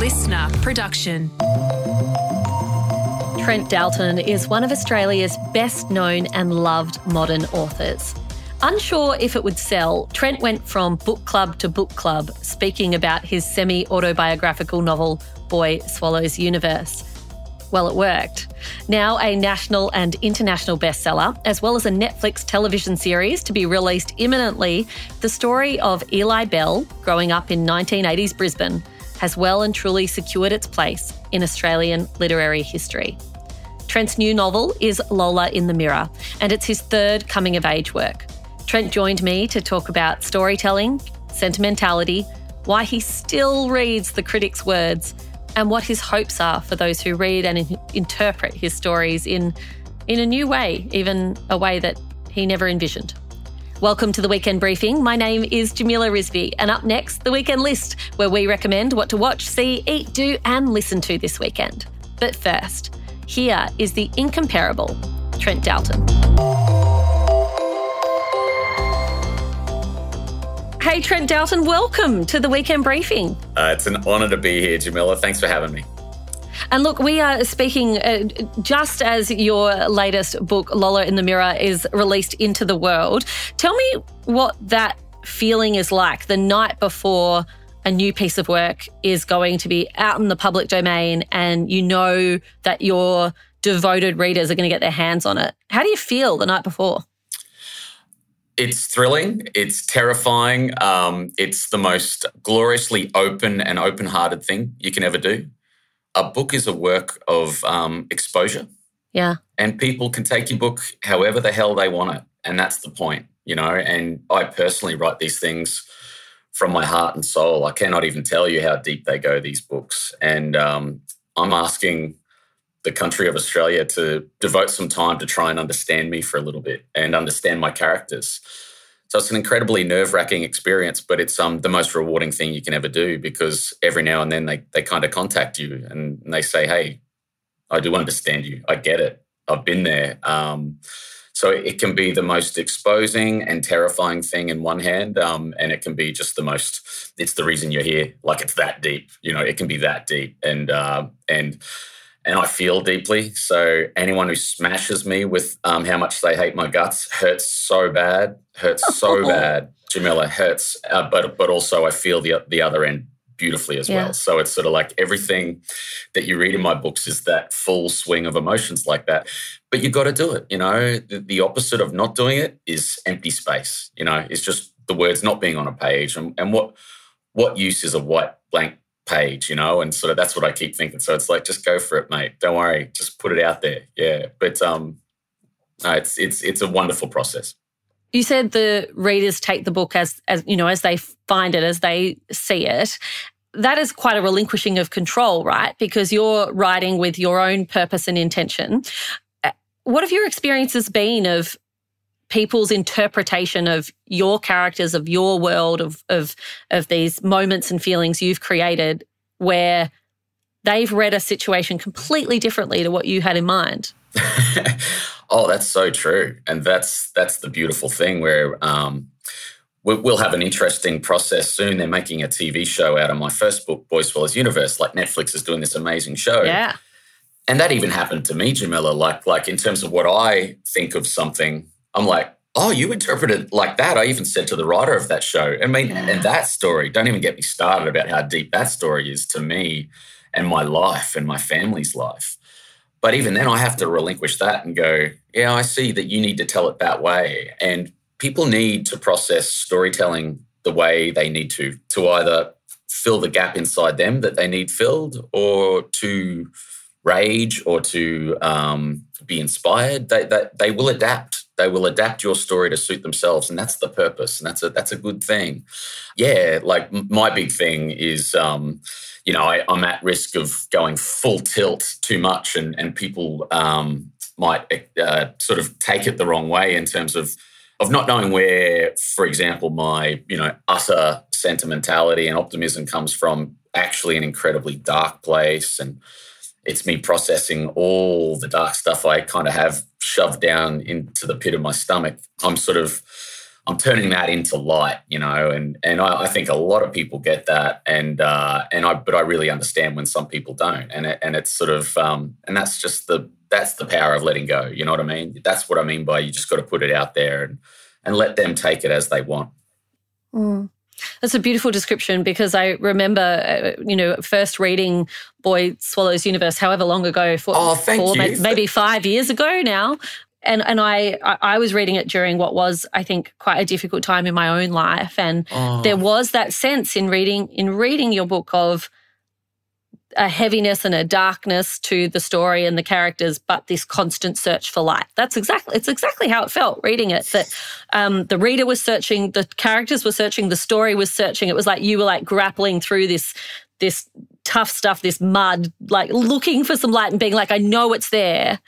listener production. Trent Dalton is one of Australia's best known and loved modern authors. Unsure if it would sell, Trent went from book club to book club speaking about his semi autobiographical novel, Boy Swallows Universe. Well, it worked. Now a national and international bestseller, as well as a Netflix television series to be released imminently, the story of Eli Bell growing up in 1980s Brisbane has well and truly secured its place in Australian literary history. Trent's new novel is Lola in the Mirror, and it's his third coming of age work. Trent joined me to talk about storytelling, sentimentality, why he still reads the critics' words, and what his hopes are for those who read and in- interpret his stories in, in a new way, even a way that he never envisioned. Welcome to the Weekend Briefing. My name is Jamila Rizvi, and up next, the Weekend List, where we recommend what to watch, see, eat, do, and listen to this weekend. But first, here is the incomparable Trent Dalton. Hey, Trent Dalton, welcome to the Weekend Briefing. Uh, it's an honour to be here, Jamila. Thanks for having me. And look, we are speaking uh, just as your latest book, Lola in the Mirror, is released into the world. Tell me what that feeling is like the night before a new piece of work is going to be out in the public domain and you know that your devoted readers are going to get their hands on it. How do you feel the night before? It's thrilling. It's terrifying. Um, it's the most gloriously open and open hearted thing you can ever do. A book is a work of um, exposure. Yeah. And people can take your book however the hell they want it. And that's the point, you know. And I personally write these things from my heart and soul. I cannot even tell you how deep they go, these books. And um, I'm asking the country of Australia to devote some time to try and understand me for a little bit and understand my characters. So it's an incredibly nerve wracking experience, but it's um, the most rewarding thing you can ever do because every now and then they, they kind of contact you and, they say, Hey, I do understand you. I get it. I've been there. Um, so it can be the most exposing and terrifying thing in one hand, um, and it can be just the most. It's the reason you're here. Like it's that deep, you know. It can be that deep, and uh, and and I feel deeply. So anyone who smashes me with um, how much they hate my guts hurts so bad, hurts so bad. Jamila hurts, uh, but but also I feel the the other end beautifully as yeah. well. So it's sort of like everything that you read in my books is that full swing of emotions like that. But you got to do it. You know, the, the, opposite of not doing it is empty space. You know, it's just the words not being on a page. And, and what what use is a white blank page? You know, and sort of that's what I keep thinking. So it's like just go for it, mate. Don't worry, just put it out there. Yeah, but um, no, it's it's it's a wonderful process. You said the readers take the book as, as you know, as they find it, as they see it. That is quite a relinquishing of control, right? Because you're writing with your own purpose and intention. Uh, what have your experiences been of people's interpretation of your characters, of your world, of of of these moments and feelings you've created, where they've read a situation completely differently to what you had in mind? oh, that's so true, and that's that's the beautiful thing where um, we'll have an interesting process soon. They're making a TV show out of my first book, Boy Swallows Universe. Like Netflix is doing this amazing show. Yeah. And that even happened to me, Jamila. Like, like in terms of what I think of something, I'm like, oh, you interpret it like that. I even said to the writer of that show. I mean, yeah. and that story, don't even get me started about how deep that story is to me and my life and my family's life. But even then, I have to relinquish that and go, yeah, I see that you need to tell it that way. And people need to process storytelling the way they need to, to either fill the gap inside them that they need filled or to rage or to um, be inspired. They, they, they will adapt. They will adapt your story to suit themselves. And that's the purpose. And that's a, that's a good thing. Yeah, like my big thing is, um, you know, I, am at risk of going full tilt too much, and and people um, might uh, sort of take it the wrong way in terms of of not knowing where, for example, my you know utter sentimentality and optimism comes from. Actually, an incredibly dark place, and it's me processing all the dark stuff I kind of have shoved down into the pit of my stomach. I'm sort of I'm turning that into light, you know, and and I, I think a lot of people get that, and uh, and I but I really understand when some people don't, and it, and it's sort of um, and that's just the that's the power of letting go. You know what I mean? That's what I mean by you just got to put it out there and and let them take it as they want. Mm. That's a beautiful description because I remember, uh, you know, first reading Boy Swallows Universe, however long ago, for, oh, you. maybe five years ago now. And and I I was reading it during what was I think quite a difficult time in my own life, and oh. there was that sense in reading in reading your book of a heaviness and a darkness to the story and the characters, but this constant search for light. That's exactly it's exactly how it felt reading it. That um, the reader was searching, the characters were searching, the story was searching. It was like you were like grappling through this this tough stuff, this mud, like looking for some light and being like, I know it's there.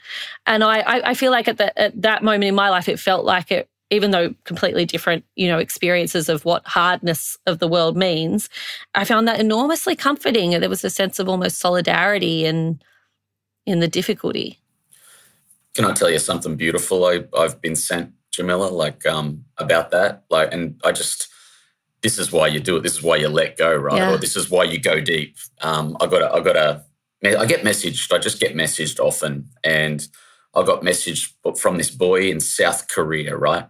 And I I, feel like at that at that moment in my life, it felt like it even though completely different, you know, experiences of what hardness of the world means, I found that enormously comforting. There was a sense of almost solidarity in in the difficulty. Can I tell you something beautiful? I, I've been sent, Jamila, like um, about that. Like, and I just this is why you do it. This is why you let go, right? Yeah. Or this is why you go deep. Um, I got, I got a, I get messaged. I just get messaged often, and I got messaged from this boy in South Korea, right?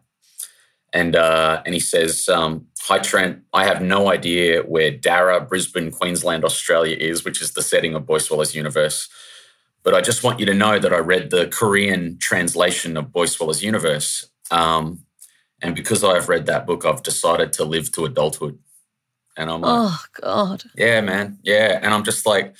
And uh, and he says, um, "Hi Trent, I have no idea where Darra, Brisbane, Queensland, Australia is, which is the setting of Boy Swallows Universe. But I just want you to know that I read the Korean translation of Boy Swallows Universe, um, and because I've read that book, I've decided to live to adulthood." And I'm like, "Oh God, yeah, man, yeah," and I'm just like,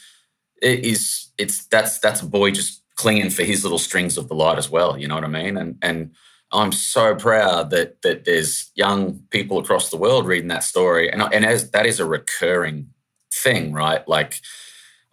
"It is. It's that's that's a boy just clinging for his little strings of the light as well. You know what I mean?" And and I'm so proud that that there's young people across the world reading that story, and and as that is a recurring thing, right? Like,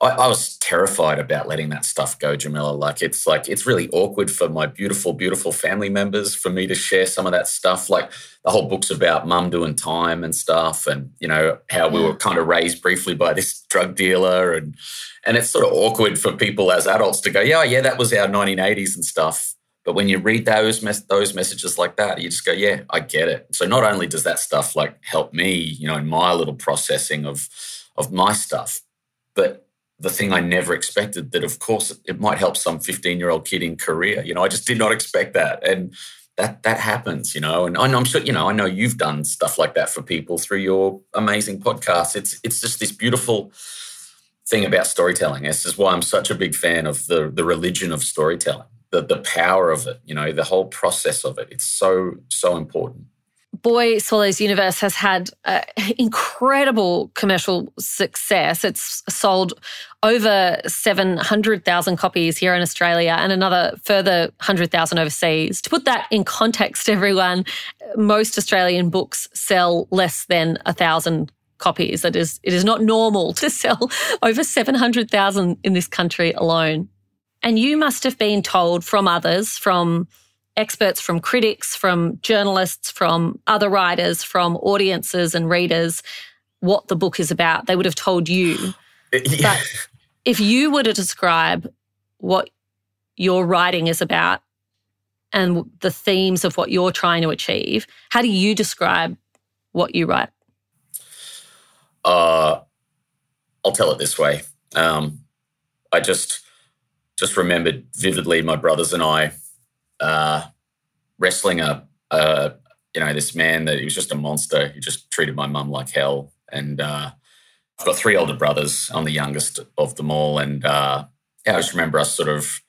I, I, was terrified about letting that stuff go, Jamila. Like, it's like it's really awkward for my beautiful, beautiful family members for me to share some of that stuff. Like, the whole book's about mum doing time and stuff, and you know how we were kind of raised briefly by this drug dealer, and and it's sort of awkward for people as adults to go, yeah, yeah, that was our 1980s and stuff but when you read those mes- those messages like that, you just go, yeah, I get it. So not only does that stuff like help me, you know, in my little processing of of my stuff, but the thing I never expected that, of course, it might help some 15 year old kid in Korea. You know, I just did not expect that. And that that happens, you know, and I'm sure, you know, I know you've done stuff like that for people through your amazing podcast. It's it's just this beautiful thing about storytelling. This is why I'm such a big fan of the the religion of storytelling the the power of it, you know, the whole process of it. It's so so important. Boy Swallows Universe has had uh, incredible commercial success. It's sold over 700,000 copies here in Australia and another further 100,000 overseas. To put that in context, everyone, most Australian books sell less than a thousand copies. It is, it is not normal to sell over 700,000 in this country alone. And you must have been told from others, from experts, from critics, from journalists, from other writers, from audiences and readers what the book is about. They would have told you. Yeah. But if you were to describe what your writing is about and the themes of what you're trying to achieve, how do you describe what you write? Uh, I'll tell it this way. Um, I just just remembered vividly my brothers and I uh, wrestling a, a, you know, this man that he was just a monster. He just treated my mum like hell. And uh, I've got three older brothers. I'm the youngest of them all. And uh, I just remember us sort of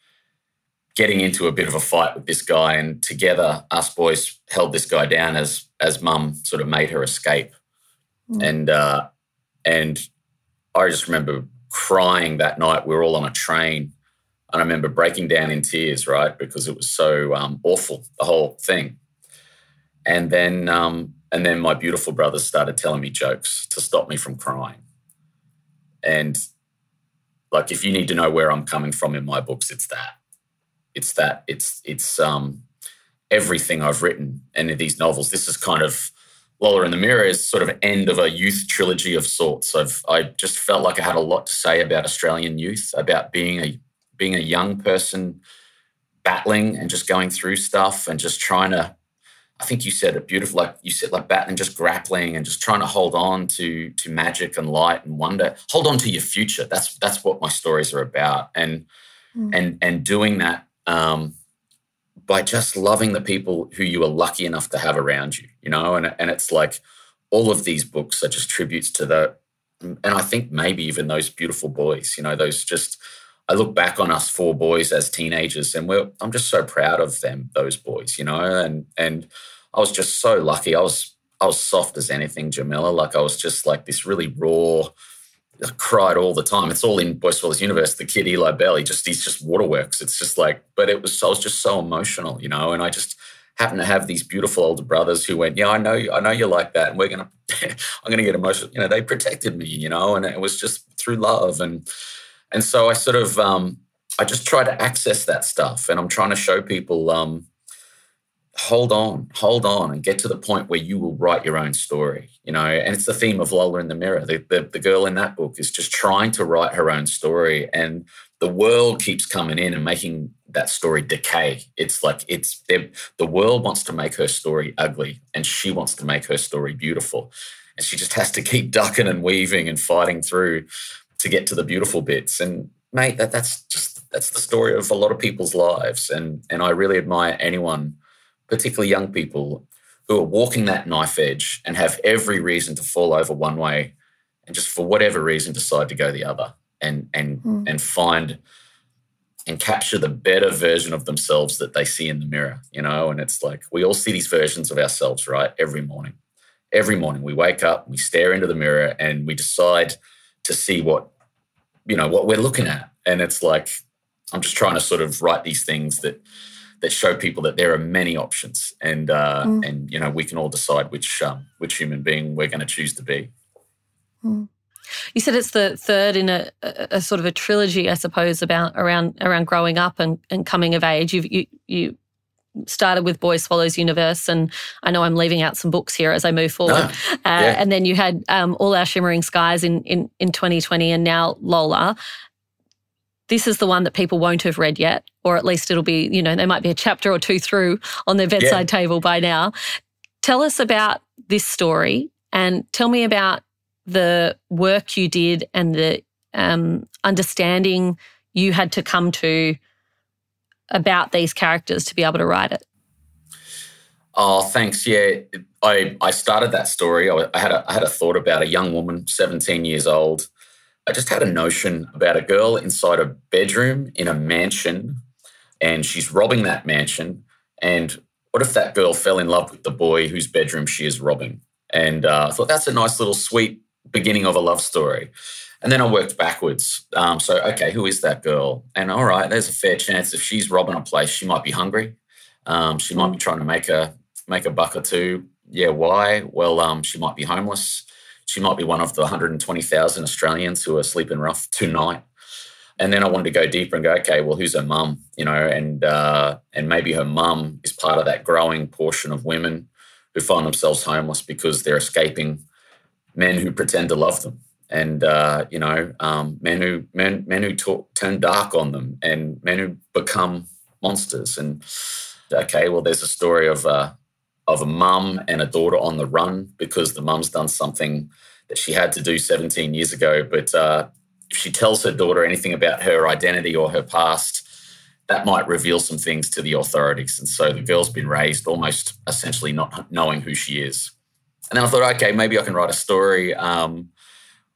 getting into a bit of a fight with this guy. And together, us boys held this guy down as as mum sort of made her escape. Mm. And uh, and I just remember crying that night. We were all on a train I remember breaking down in tears, right, because it was so um, awful, the whole thing. And then, um, and then my beautiful brother started telling me jokes to stop me from crying. And like, if you need to know where I'm coming from in my books, it's that. It's that. It's it's um, everything I've written and in these novels. This is kind of Lola in the Mirror is sort of end of a youth trilogy of sorts. I've I just felt like I had a lot to say about Australian youth, about being a being a young person battling and just going through stuff and just trying to I think you said it beautiful. Like you said, like Batman just grappling and just trying to hold on to to magic and light and wonder. Hold on to your future. That's that's what my stories are about. And mm. and and doing that um, by just loving the people who you are lucky enough to have around you. You know, and and it's like all of these books are just tributes to the, and I think maybe even those beautiful boys. You know, those just. I look back on us four boys as teenagers, and we're, I'm just so proud of them, those boys, you know, and and I was just so lucky. I was I was soft as anything, Jamila. Like I was just like this really raw. I cried all the time. It's all in Boy Swallows universe. The kid Eli Bell, he just he's just waterworks. It's just like, but it was I was just so emotional, you know. And I just happened to have these beautiful older brothers who went, yeah, I know, I know you're like that, and we're gonna, I'm gonna get emotional. You know, they protected me, you know, and it was just through love and and so I sort of um, I just try to access that stuff, and I'm trying to show people. Um, hold on, hold on, and get to the point where you will write your own story. You know, and it's the theme of Lola in the Mirror. The, the, the girl in that book is just trying to write her own story, and the world keeps coming in and making that story decay. It's like it's the world wants to make her story ugly, and she wants to make her story beautiful, and she just has to keep ducking and weaving and fighting through to get to the beautiful bits. And mate, that that's just that's the story of a lot of people's lives, and and I really admire anyone particularly young people who are walking that knife edge and have every reason to fall over one way and just for whatever reason decide to go the other and and mm. and find and capture the better version of themselves that they see in the mirror you know and it's like we all see these versions of ourselves right every morning every morning we wake up we stare into the mirror and we decide to see what you know what we're looking at and it's like i'm just trying to sort of write these things that that show people that there are many options, and uh, mm. and you know we can all decide which um, which human being we're going to choose to be. Mm. You said it's the third in a, a, a, sort of a trilogy, I suppose, about around around growing up and, and coming of age. You've, you you started with Boy Swallows Universe, and I know I'm leaving out some books here as I move forward. No. Uh, yeah. And then you had um, All Our Shimmering Skies in, in in 2020, and now Lola this is the one that people won't have read yet, or at least it'll be, you know, there might be a chapter or two through on their bedside yeah. table by now. Tell us about this story and tell me about the work you did and the um, understanding you had to come to about these characters to be able to write it. Oh, thanks. Yeah, I I started that story. I, had a I had a thought about a young woman, seventeen years old, I just had a notion about a girl inside a bedroom in a mansion and she's robbing that mansion. And what if that girl fell in love with the boy whose bedroom she is robbing? And uh, I thought that's a nice little sweet beginning of a love story. And then I worked backwards. Um, so, okay, who is that girl? And all right, there's a fair chance if she's robbing a place, she might be hungry. Um, she might be trying to make a make a buck or two. Yeah, why? Well, um, she might be homeless she might be one of the 120,000 Australians who are sleeping rough tonight. And then I wanted to go deeper and go, okay, well, who's her mum? You know, and uh, and maybe her mum is part of that growing portion of women who find themselves homeless because they're escaping men who pretend to love them, and uh, you know, um, men who men men who talk, turn dark on them, and men who become monsters. And okay, well, there's a story of uh, of a mum and a daughter on the run because the mum's done something that she had to do 17 years ago. But uh, if she tells her daughter anything about her identity or her past, that might reveal some things to the authorities. And so the girl's been raised almost essentially not knowing who she is. And then I thought, okay, maybe I can write a story um,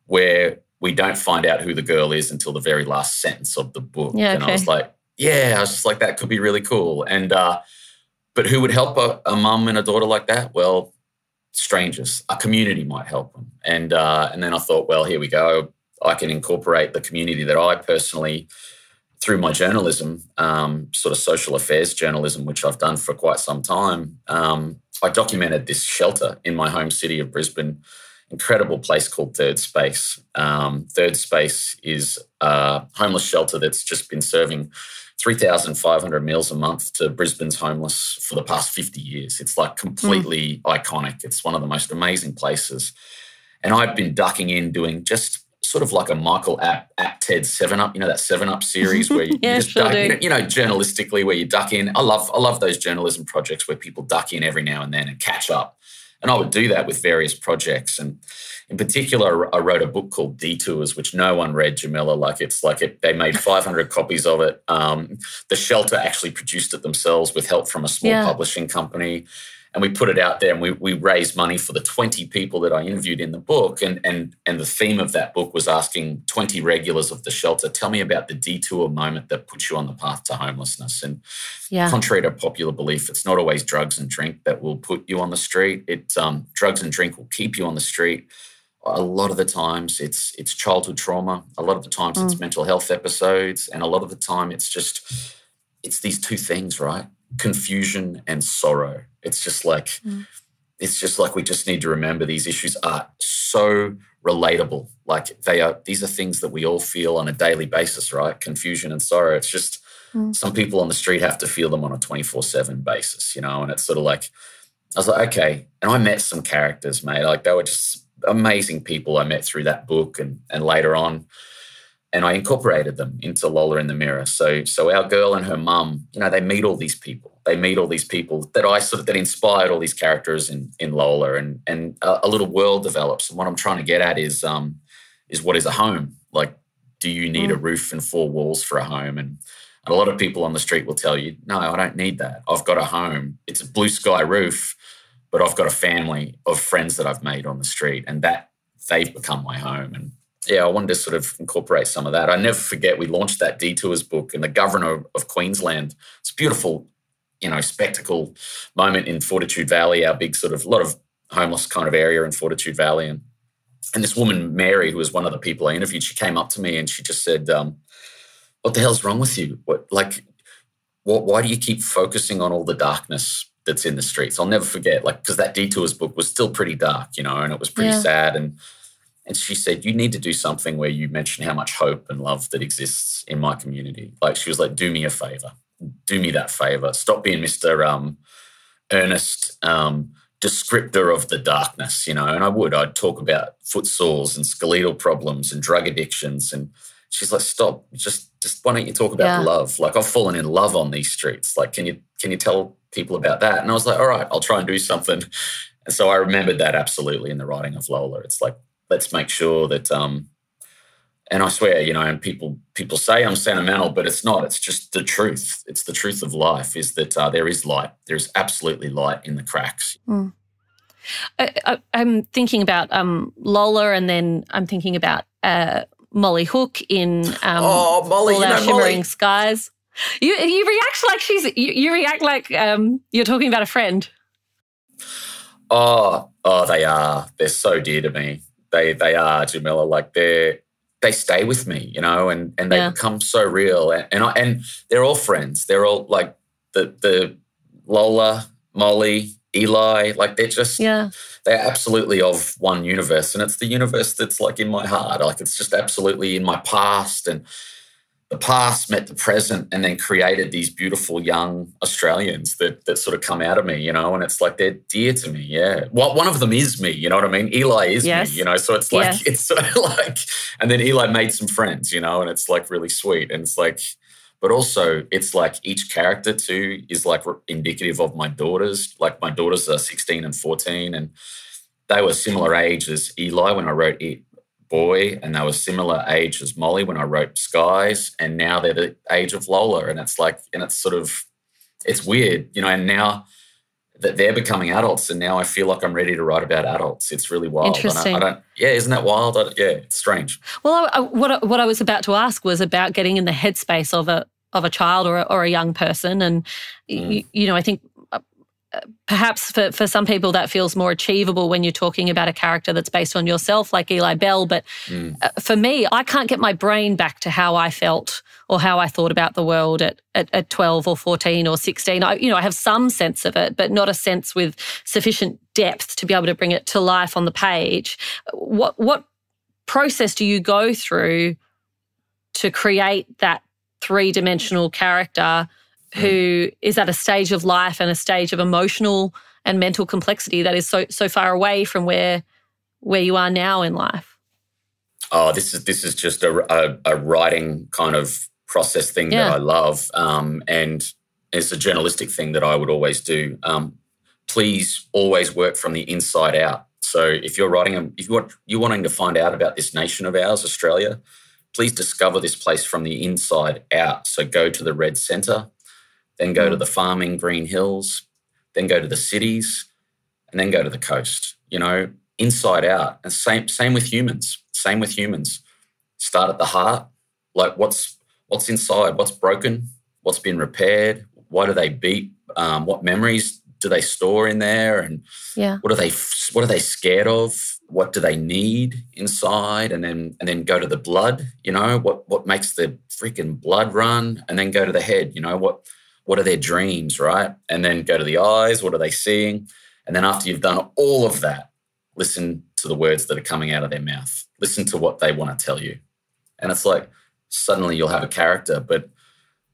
where we don't find out who the girl is until the very last sentence of the book. Yeah, and okay. I was like, yeah, I was just like, that could be really cool. And uh, but who would help a, a mum and a daughter like that? Well, strangers. A community might help them. And uh, and then I thought, well, here we go. I can incorporate the community that I personally, through my journalism, um, sort of social affairs journalism, which I've done for quite some time. Um, I documented this shelter in my home city of Brisbane. Incredible place called Third Space. Um, Third Space is a homeless shelter that's just been serving 3,500 meals a month to Brisbane's homeless for the past 50 years. It's like completely mm. iconic. It's one of the most amazing places. And I've been ducking in doing just sort of like a Michael App, Ted Seven Up, you know that Seven Up series where you, yeah, you just sure duck, do. you, know, you know, journalistically where you duck in. I love I love those journalism projects where people duck in every now and then and catch up. And I would do that with various projects. And in particular, I wrote a book called Detours, which no one read, Jamila. Like it's like it, they made 500 copies of it. Um, the shelter actually produced it themselves with help from a small Yeah. publishing company. And we put it out there and we, we raised money for the 20 people that I interviewed in the book. And, and, and the theme of that book was asking 20 regulars of the shelter, tell me about the detour moment that puts you on the path to homelessness. And Yeah. contrary to popular belief, it's not always drugs and drink that will put you on the street. It um, drugs and drink will keep you on the street. A lot of the times, it's it's childhood trauma. A lot of the times, it's mental health episodes, and a lot of the time, it's just it's these two things, right? Confusion and sorrow. It's just like mm. it's just like we just need to remember these issues are so relatable. Like they are, these are things that we all feel on a daily basis, right? Confusion and sorrow. It's just mm. some people on the street have to feel them on a 24 7 basis, you know? And it's sort of like, I was like, okay. And I met some characters, mate. Like they were just amazing people I met through that book and, and later on. And I incorporated them into Lola in the Mirror. So, so our girl and her mum, you know, they meet all these people. They meet all these people that I sort of that inspired all these characters in in Lola, and and a, a little world develops. And what I'm trying to get at is um is what is a home? Like, do you need a roof and four walls for a home? And and a lot of people on the street will tell you, no, I don't need that. I've got a home. It's a blue sky roof, but I've got a family of friends that I've made on the street, and that they've become my home. And yeah, I wanted to sort of incorporate some of that. I never forget we launched that Detours book, and the governor of Queensland. It's a beautiful, you know, spectacle moment in Fortitude Valley, our big sort of lot of homeless kind of area in Fortitude Valley, and and this woman Mary, who was one of the people I interviewed, she came up to me and she just said, um, "What the hell's wrong with you? What like, what? Why do you keep focusing on all the darkness?" That's in the streets. I'll never forget, like, because that detours book was still pretty dark, you know, and it was pretty Yeah. sad. And and she said, You need to do something where you mention how much hope and love that exists in my community. Like, she was like, Do me a favor. Do me that favor. Stop being Mr. Um, earnest um, descriptor of the darkness, you know. And I would, I'd talk about foot sores and skeletal problems and drug addictions. And she's like, Stop, just, just why don't you talk about Yeah. love? Like, I've fallen in love on these streets. Like, can you, can you tell people about that? And I was like, All right, I'll try and do something. And so I remembered that absolutely in the writing of Lola. It's like, let's make sure that um and I swear, you know, and people people say I'm sentimental, but it's not. It's just the truth. It's the truth of life is that uh, there is light. There is absolutely light in the cracks. I, I, I'm thinking about um, Lola, and then I'm thinking about uh, Molly Hook in um, oh, Molly, All you Our know, Shimmering Molly. Skies. You you react like she's you, you react like um, you're talking about a friend. Oh, oh, they are. They're so dear to me. They they are, Jamila. Like they're they stay with me, you know, and and they Yeah. become so real. And and, I, and they're all friends. They're all like the the Lola, Molly, Eli. Like they're just Yeah, they're absolutely of one universe and it's the universe that's like in my heart like it's just absolutely in my past and the past met the present and then created these beautiful young australians that that sort of come out of me you know and it's like they're dear to me yeah well, one of them is me you know what i mean eli is Yes. me you know so it's like Yes. it's sort of like and then eli made some friends you know and it's like really sweet and it's like but also it's like each character too is like indicative of my daughters like my daughters are 16 and 14 and they were similar age as eli when i wrote it boy and they were similar age as molly when i wrote skies and now they're the age of lola and it's like and it's sort of it's weird you know and now that they're becoming adults and now i feel like i'm ready to write about adults. It's really wild. And I- Interesting. I, don't yeah isn't that wild? Yeah it's strange. Well, I, I, what I- what I was about to ask was about getting in the headspace of a of a child or a, or a young person, and you, mm. you know, I think perhaps for for some people that feels more achievable when you're talking about a character that's based on yourself, like Eli Bell. But uh, for me, I can't get my brain back to how I felt or how I thought about the world at, at, at 12 or 14 or 16. I, you know, I have some sense of it, but not a sense with sufficient depth to be able to bring it to life on the page. What what process do you go through to create that three dimensional character who is at a stage of life and a stage of emotional and mental complexity that is so so far away from where where you are now in life? Oh, this is this is just a, a, a writing kind of process thing Yeah. that I love, um, and it's a journalistic thing that I would always do. Um, please always work from the inside out. So if you're writing, if you want, you're wanting to find out about this nation of ours, Australia, please discover this place from the inside out. So go to the Red Centre, then go to the farming Green Hills, then go to the cities, and then go to the coast. You know, inside out. And same same with humans. Same with humans. Start at the heart. Like what's what's inside? What's broken? What's been repaired? Why do they beat? Um, what memories do they store in there? And Yeah. what are they what are they scared of what do they need inside and then and then go to the blood you know what what makes the freaking blood run and then go to the head you know what what are their dreams right? And then go to the eyes what are they seeing? And then after you've done all of that listen to the words that are coming out of their mouth. Listen to what they want to tell you. And it's like suddenly you'll have a character but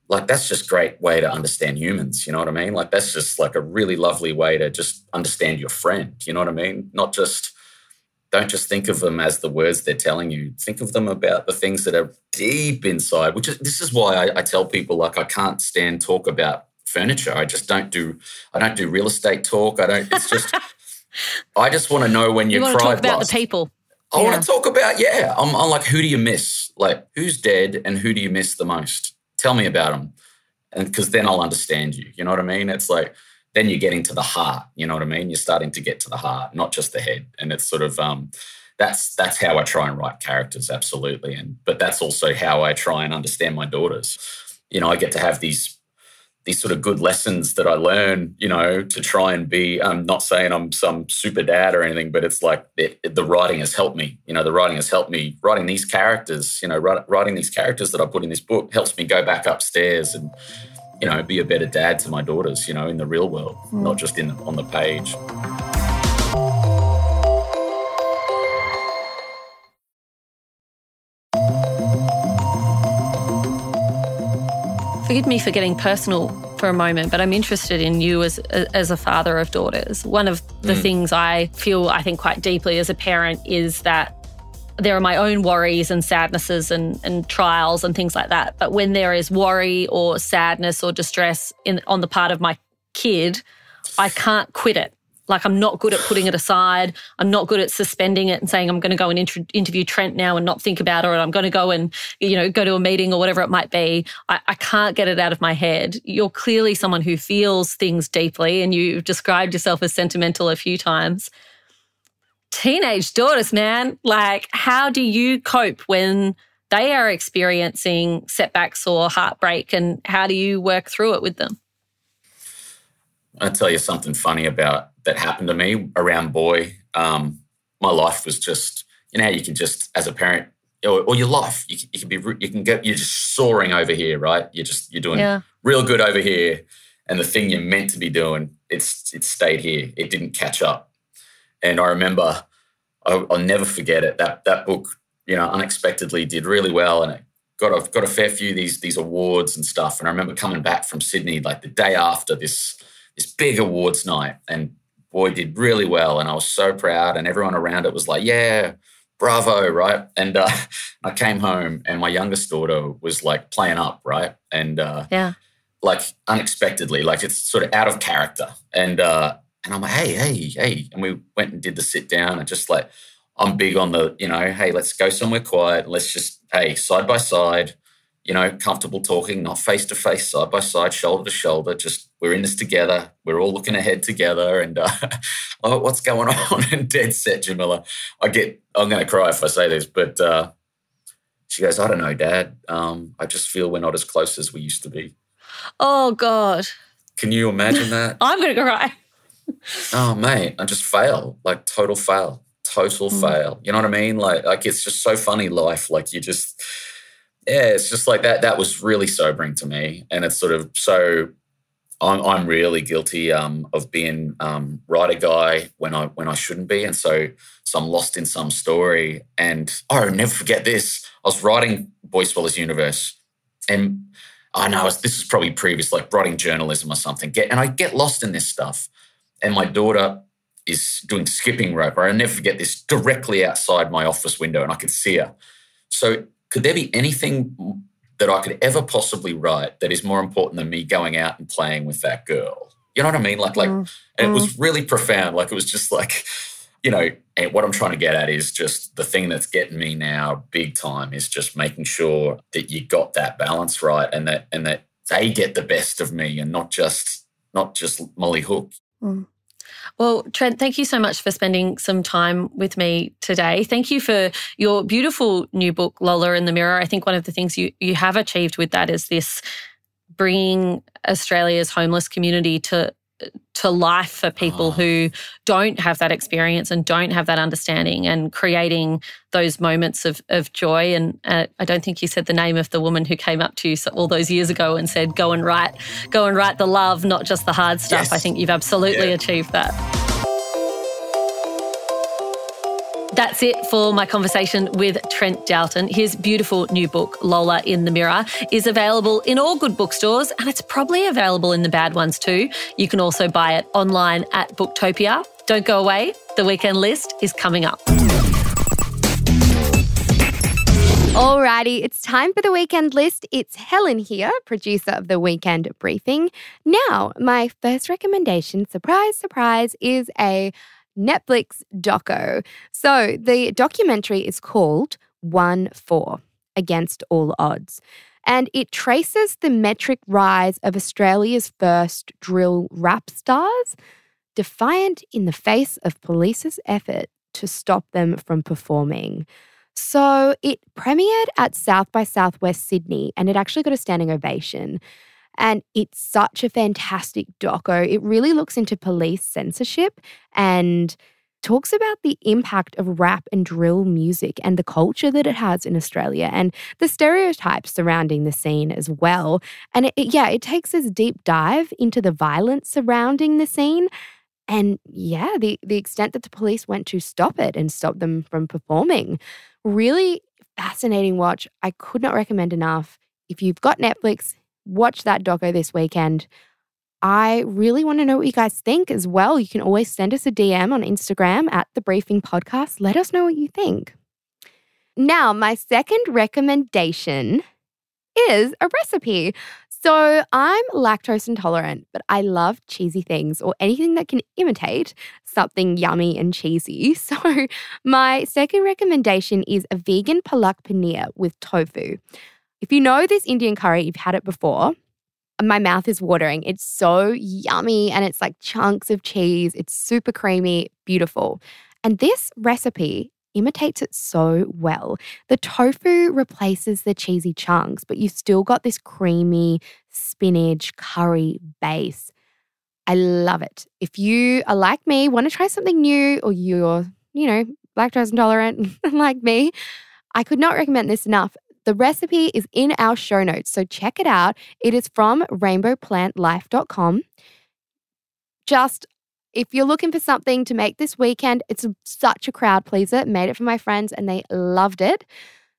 like that's just great way to understand humans you know what i mean? Like that's just like a really lovely way to just understand your friend you know what i mean? Not just don't just think of them as the words they're telling you think of them about the things that are deep inside which is this is why I, I tell people like i can't stand talk about furniture i just don't do i don't do real estate talk i don't it's just i just want to know when you, You want cried to talk about last. the people. I Yeah. want to talk about, yeah. I'm, I'm like, who do you miss? Like, who's dead and who do you miss the most? Tell me about them. And because then I'll understand you. You know what I mean? It's like, then you're getting to the heart. You know what I mean? You're starting to get to the heart, not just the head. And it's sort of, um, that's that's how I try and write characters, absolutely. And but that's also how I try and understand my daughters. You know, I get to have these these sort of good lessons that I learn, you know, to try and be. I'm not saying I'm some super dad or anything, but it's like it, it- the writing has helped me. You know, the writing has helped me. Writing these characters, you know, write, writing these characters that I put in this book helps me go back upstairs and, you know, be a better dad to my daughters. You know, in the real world, hmm. not just in on the page. Forgive me for getting personal for a moment, but I'm interested in you as as a father of daughters. One of the hmm. things I feel I think quite deeply as a parent is that there are my own worries and sadnesses and, and trials and things like that. But when there is worry or sadness or distress in on the part of my kid, I can't quit it. Like I'm not good at putting it aside. I'm not good at suspending it and saying I'm going to go and inter- interview Trent now and not think about it, or I'm going to go and you know go to a meeting or whatever it might be. I, I can't get it out of my head. You're clearly someone who feels things deeply, and you've described yourself as sentimental a few times. Teenage daughters, man, like how do you cope when they are experiencing setbacks or heartbreak, and how do you work through it with them? I'll tell you something funny about that happened to me around boy. Um, my life was just, you know, you can just, as a parent, or, or your life, you can, you can be, you can get, you're just soaring over here, right? You're just, you're doing Yeah. real good over here, and the thing you're meant to be doing, it's, it stayed here. It didn't catch up. And I remember, I'll, I'll never forget it. That that book, you know, unexpectedly did really well, and it got a, got a fair few of these these awards and stuff. And I remember coming back from Sydney like the day after this this big awards night, and boy, did really well. And I was so proud, and everyone around it was like, "Yeah, bravo!" Right? And uh, I came home, and my youngest daughter was like playing up, right? And uh, Yeah. like unexpectedly, like it's sort of out of character. And uh, and I'm like, hey, hey, hey. And we went and did the sit down and just like I'm big on the, you know, hey, let's go somewhere quiet. Let's just, hey, side by side, you know, comfortable talking, not face to face, side by side, shoulder to shoulder. Just we're in this together. We're all looking ahead together. And uh, oh, what's going on? And dead set, Jamila. I get, I'm going to cry if I say this, but uh, she goes, I don't know, Dad. Um, I just feel we're not as close as we used to be. Oh God, Can you imagine that? I'm going to cry. Oh mate, I just fail, like total fail, total Mm. fail. You know what I mean? Like, like it's just so funny life. Like you just, yeah, it's just like that. That was really sobering to me, and it's sort of so. I'm I'm really guilty um, of being um, writer guy when I when I shouldn't be, and so so I'm lost in some story. And oh, I'll never forget this. I was writing Boy Swallows Universe, and I know this is probably previous, like writing journalism or something. Get and I get lost in this stuff. And my daughter is doing skipping rope. I'll never forget this directly outside my office window, and I could see her. So, could there be anything that I could ever possibly write that is more important than me going out and playing with that girl? You know what I mean? Like, like, mm. and it was mm. really profound. Like, it was just like, you know, and what I'm trying to get at is just the thing that's getting me now big time is just making sure that you got that balance right and that and that they get the best of me and not just not just Molly Hook. Mm. Well, Trent, thank you so much for spending some time with me today. Thank you for your beautiful new book, Lola in the Mirror. I think one of the things you, you have achieved with that is this bringing Australia's homeless community to to life for people oh. who don't have that experience and don't have that understanding and creating those moments of, of joy. And uh, I don't think you said the name of the woman who came up to you all those years ago and said, go and write, go and write the love, not just the hard stuff. Yes. I think you've absolutely yeah. achieved that. That's it for my conversation with Trent Dalton. His beautiful new book, Lola in the Mirror, is available in all good bookstores and it's probably available in the bad ones too. You can also buy it online at Booktopia. Don't go away, the weekend list is coming up. Alrighty, it's time for the weekend list. It's Helen here, producer of the weekend briefing. Now, my first recommendation, surprise, surprise, is a Netflix doco. So the documentary is called One Four Against All Odds. And it traces the metric rise of Australia's first drill rap stars, defiant in the face of police's effort to stop them from performing. So it premiered at South by Southwest Sydney and it actually got a standing ovation. And it's such a fantastic doco. It really looks into police censorship and talks about the impact of rap and drill music and the culture that it has in Australia and the stereotypes surrounding the scene as well. And it, it, yeah, it takes this deep dive into the violence surrounding the scene and yeah, the the extent that the police went to stop it and stop them from performing. Really fascinating watch. I could not recommend enough. If you've got Netflix, watch that doco this weekend. I really want to know what you guys think as well. You can always send us a DM on Instagram at the briefing podcast. Let us know what you think. Now, my second recommendation is a recipe. So, I'm lactose intolerant, but I love cheesy things or anything that can imitate something yummy and cheesy. So, my second recommendation is a vegan palak paneer with tofu. If you know this Indian curry, you've had it before. My mouth is watering. It's so yummy and it's like chunks of cheese. It's super creamy, beautiful. And this recipe imitates it so well. The tofu replaces the cheesy chunks, but you've still got this creamy spinach curry base. I love it. If you are like me, want to try something new, or you're, you know, lactose intolerant like me, I could not recommend this enough. The recipe is in our show notes, so check it out. It is from rainbowplantlife.com. Just if you're looking for something to make this weekend, it's such a crowd pleaser. Made it for my friends and they loved it.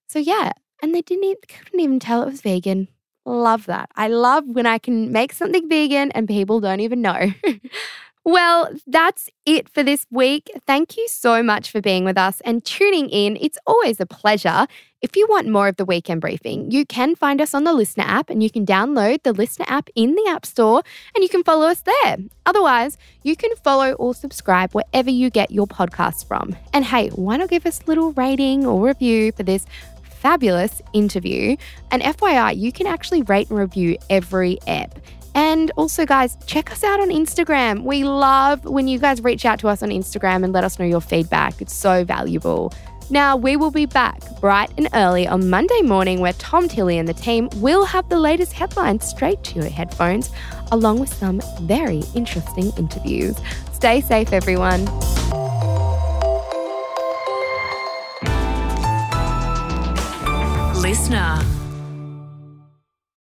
So yeah, and they didn't even, couldn't even tell it was vegan. Love that. I love when I can make something vegan and people don't even know. Well, that's it for this week. Thank you so much for being with us and tuning in. It's always a pleasure. If you want more of the weekend briefing, you can find us on the Listener app and you can download the Listener app in the App Store and you can follow us there. Otherwise, you can follow or subscribe wherever you get your podcasts from. And hey, why not give us a little rating or review for this fabulous interview? And FYI, you can actually rate and review every ep. And also, guys, check us out on Instagram. We love when you guys reach out to us on Instagram and let us know your feedback. It's so valuable. Now, we will be back bright and early on Monday morning where Tom Tilley and the team will have the latest headlines straight to your headphones, along with some very interesting interviews. Stay safe, everyone. LiSTNR.